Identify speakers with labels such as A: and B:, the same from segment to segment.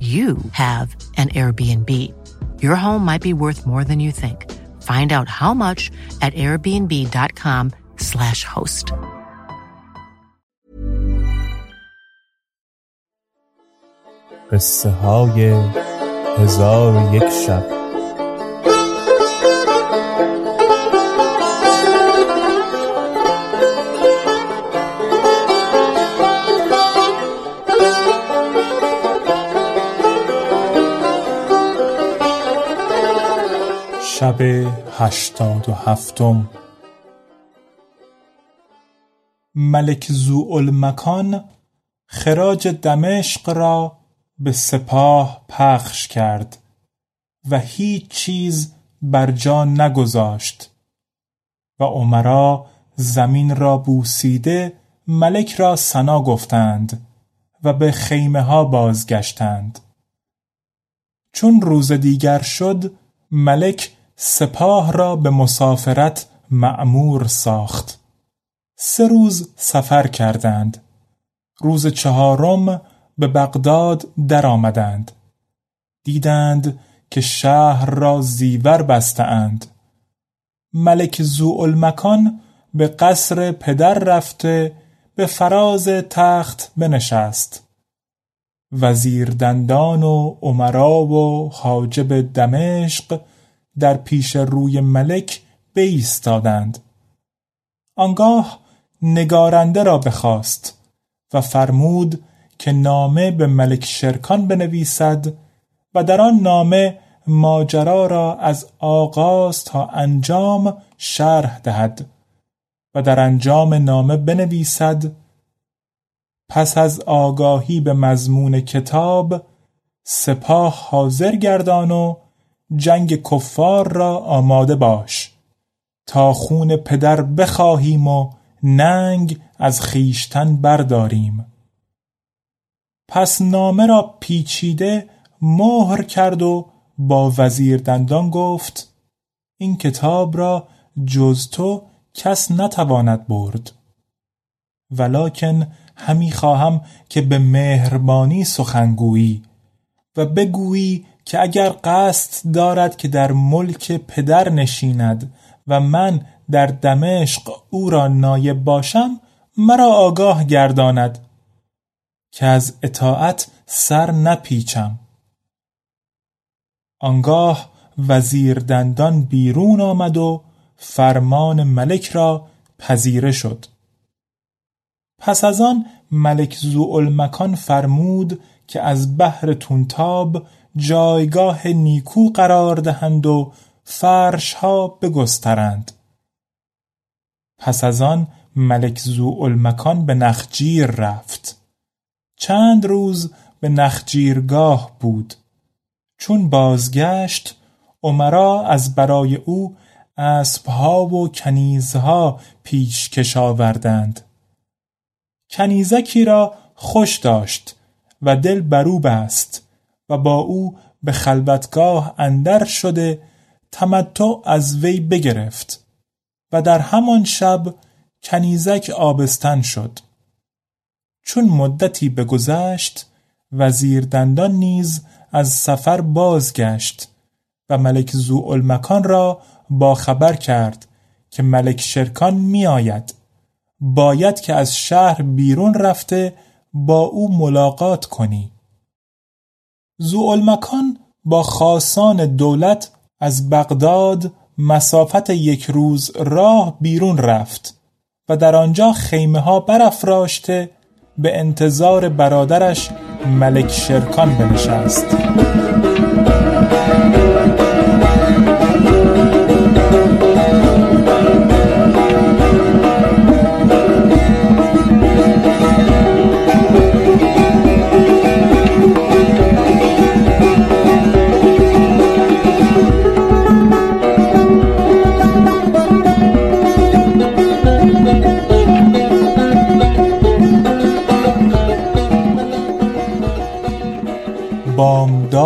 A: you have an Airbnb. Your home might be worth more than you think. Find out how much at airbnb.com/slash host.
B: قصه های هزار و یک شب شب هشتاد و هفتم. ملک زوالمکان خراج دمشق را به سپاه پخش کرد و هیچ چیز بر جا نگذاشت و عمرا زمین را بوسیده ملک را سنا گفتند و به خیمه ها بازگشتند. چون روز دیگر شد ملک سپاه را به مسافرت مأمور ساخت. سه روز سفر کردند. روز چهارم به بغداد درآمدند. دیدند که شهر را زیور بستهاند ملک زوالمکان به قصر پدر رفته به فراز تخت بنشست. وزیر دندان و عمرا و حاجب دمشق در پیش روی ملک بایستادند. آنگاه نگارنده را بخواست و فرمود که نامه به ملک شرکان بنویسد و در آن نامه ماجرا را از آغاز تا انجام شرح دهد و در انجام نامه بنویسد پس از آگاهی به مضمون کتاب سپاه حاضر گردان و جنگ کفار را آماده باش تا خون پدر بخواهیم و ننگ از خیشتن برداریم. پس نامه را پیچیده مهر کرد و با وزیر دندان گفت این کتاب را جز تو کس نتواند برد. ولکن همی خواهم که به مهربانی سخنگویی و بگویی که اگر قصد دارد که در ملک پدر نشیند و من در دمشق او را نایب باشم مرا آگاه گرداند که از اطاعت سر نپیچم. آنگاه وزیر دندان بیرون آمد و فرمان ملک را پذیره شد. پس از آن ملک زوالمکان فرمود که از بحر تونتاب جایگاه نیکو قرار دهند و فرشها بگسترند. پس از آن ملک زوالمکان به نخجیر رفت. چند روز به نخجیرگاه بود. چون بازگشت عمرا از برای او اسبها و کنیزها پیشکش آوردند. کنیزکی را خوش داشت و دل برو بست و با او به خلوتگاه اندر شده تمتع از وی بگرفت و در همان شب کنیزک آبستن شد. چون مدتی بگذشت وزیر دندان نیز از سفر بازگشت و ملک زوالمکان را با خبر کرد که ملک شرکان می آید باید که از شهر بیرون رفته با او ملاقات کنی. زوالمکان با خاصان دولت از بغداد مسافت یک روز راه بیرون رفت و در آنجا خیمه ها برافراشته به انتظار برادرش ملک شرکان بنشست.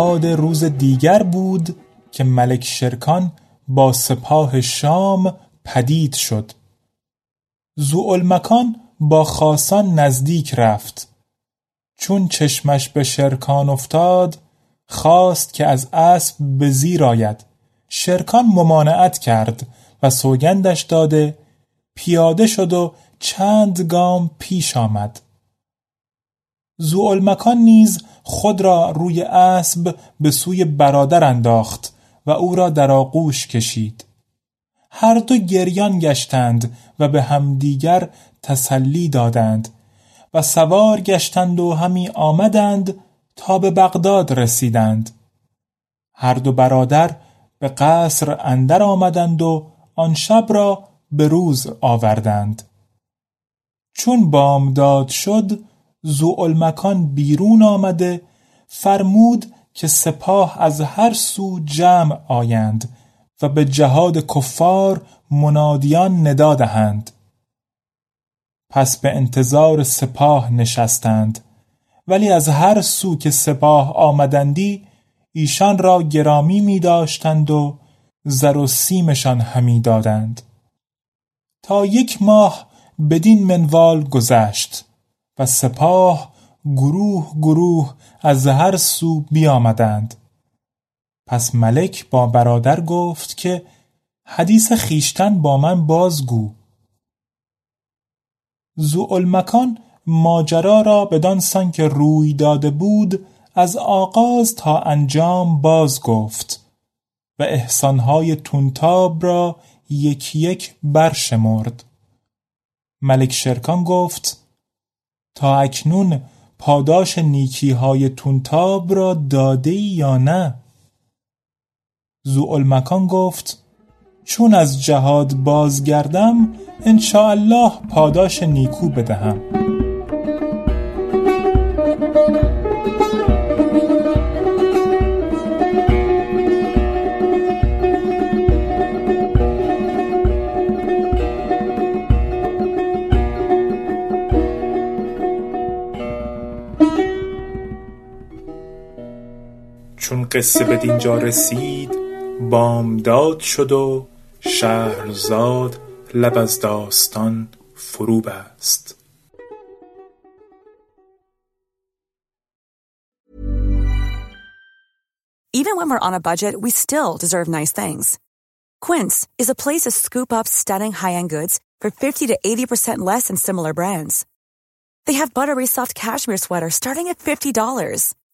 B: بامداد روز دیگر بود که ملک شرکان با سپاه شام پدید شد. زوالمکان با خاصان نزدیک رفت. چون چشمش به شرکان افتاد خواست که از اسب به زیر آید. شرکان ممانعت کرد و سوگندش داده پیاده شد و چند گام پیش آمد. زوالمکان نیز خود را روی اسب به سوی برادر انداخت و او را در آغوش کشید. هر دو گریان گشتند و به همدیگر تسلی دادند و سوار گشتند و همی آمدند تا به بغداد رسیدند. هر دو برادر به قصر اندر آمدند و آن شب را به روز آوردند. چون بامداد شد زوالمکان بیرون آمده فرمود که سپاه از هر سو جمع آیند و به جهاد کفار منادیان ندا دهند. پس به انتظار سپاه نشستند. ولی از هر سو که سپاه آمدندی ایشان را گرامی می داشتند و زر و سیمشان همی دادند. تا یک ماه بدین منوال گذشت. و سپاه گروه گروه از هر سو بیامدند. پس ملک با برادر گفت که حدیث خیشتن با من بازگو. زوالمکان ماجرا را بدان سان که روی داده بود از آغاز تا انجام باز گفت و احسانهای تونتاب را یک یک برشمرد. ملک شرکان گفت تا اکنون پاداش نیکی های تونتاب را داده یا نه؟ زوالمکان گفت چون از جهاد بازگردم الله پاداش نیکو بدهم. چون قصه به دینجا رسید بامداد شد و شهرزاد لب از داستان فرو بست
C: Even when we're on a budget, we still deserve nice things. Quince is a place to scoop up stunning high-end goods for 50 to 80% less than similar brands. They have buttery soft cashmere sweaters starting at $50,